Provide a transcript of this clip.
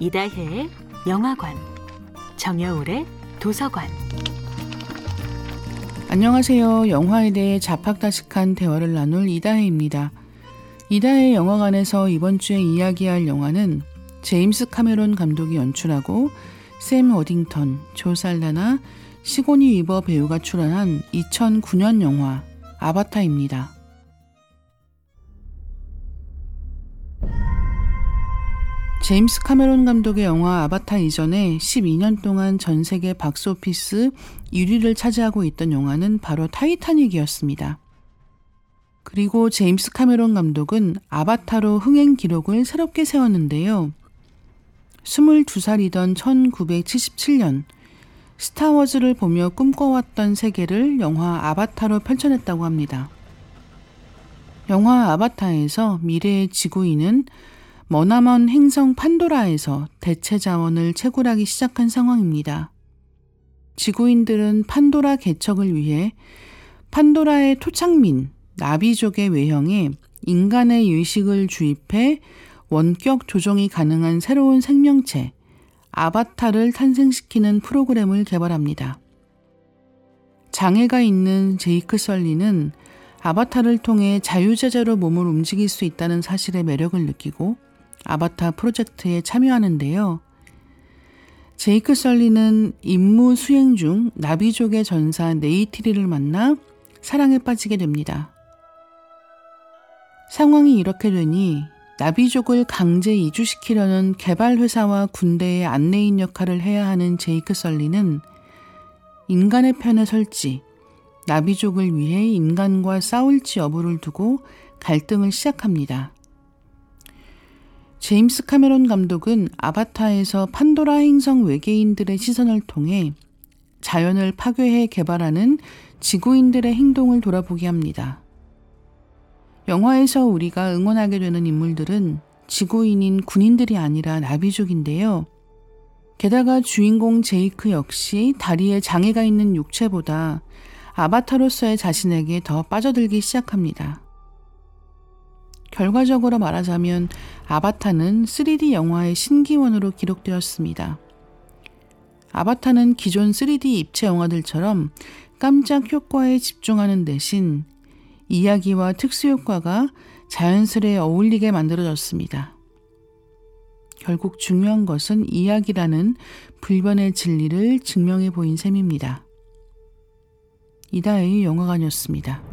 이다혜의 영화관, 정여울의 도서관. 안녕하세요. 영화에 대해 자팍다식한 대화를 나눌 이다혜입니다. 이다혜 영화관에서 이번 주에 이야기할 영화는 제임스 카메론 감독이 연출하고 샘 어딩턴, 조 살라나, 시고니 위버 배우가 출연한 2009년 영화 아바타입니다. 제임스 카메론 감독의 영화 아바타 이전에 12년 동안 전 세계 박스오피스 1위를 차지하고 있던 영화는 바로 타이타닉이었습니다. 그리고 제임스 카메론 감독은 아바타로 흥행 기록을 새롭게 세웠는데요. 22살이던 1977년 스타워즈를 보며 꿈꿔왔던 세계를 영화 아바타로 펼쳐냈다고 합니다. 영화 아바타에서 미래의 지구인은 머나먼 행성 판도라에서 대체 자원을 채굴하기 시작한 상황입니다. 지구인들은 판도라 개척을 위해 판도라의 토착민, 나비족의 외형에 인간의 의식을 주입해 원격 조종이 가능한 새로운 생명체, 아바타를 탄생시키는 프로그램을 개발합니다. 장애가 있는 제이크 설리는 아바타를 통해 자유제재로 몸을 움직일 수 있다는 사실의 매력을 느끼고 아바타 프로젝트에 참여하는데요. 제이크 설리는 임무 수행 중 나비족의 전사 네이티리를 만나 사랑에 빠지게 됩니다. 상황이 이렇게 되니 나비족을 강제 이주시키려는 개발회사와 군대의 안내인 역할을 해야 하는 제이크 설리는 인간의 편에 설지, 나비족을 위해 인간과 싸울지 여부를 두고 갈등을 시작합니다. 제임스 카메론 감독은 아바타에서 판도라 행성 외계인들의 시선을 통해 자연을 파괴해 개발하는 지구인들의 행동을 돌아보게 합니다. 영화에서 우리가 응원하게 되는 인물들은 지구인인 군인들이 아니라 나비족인데요. 게다가 주인공 제이크 역시 다리에 장애가 있는 육체보다 아바타로서의 자신에게 더 빠져들기 시작합니다. 결과적으로 말하자면 아바타는 3D 영화의 신기원으로 기록되었습니다. 아바타는 기존 3D 입체 영화들처럼 깜짝 효과에 집중하는 대신 이야기와 특수 효과가 자연스레 어울리게 만들어졌습니다. 결국 중요한 것은 이야기라는 불변의 진리를 증명해 보인 셈입니다. 이다의 영화관이었습니다.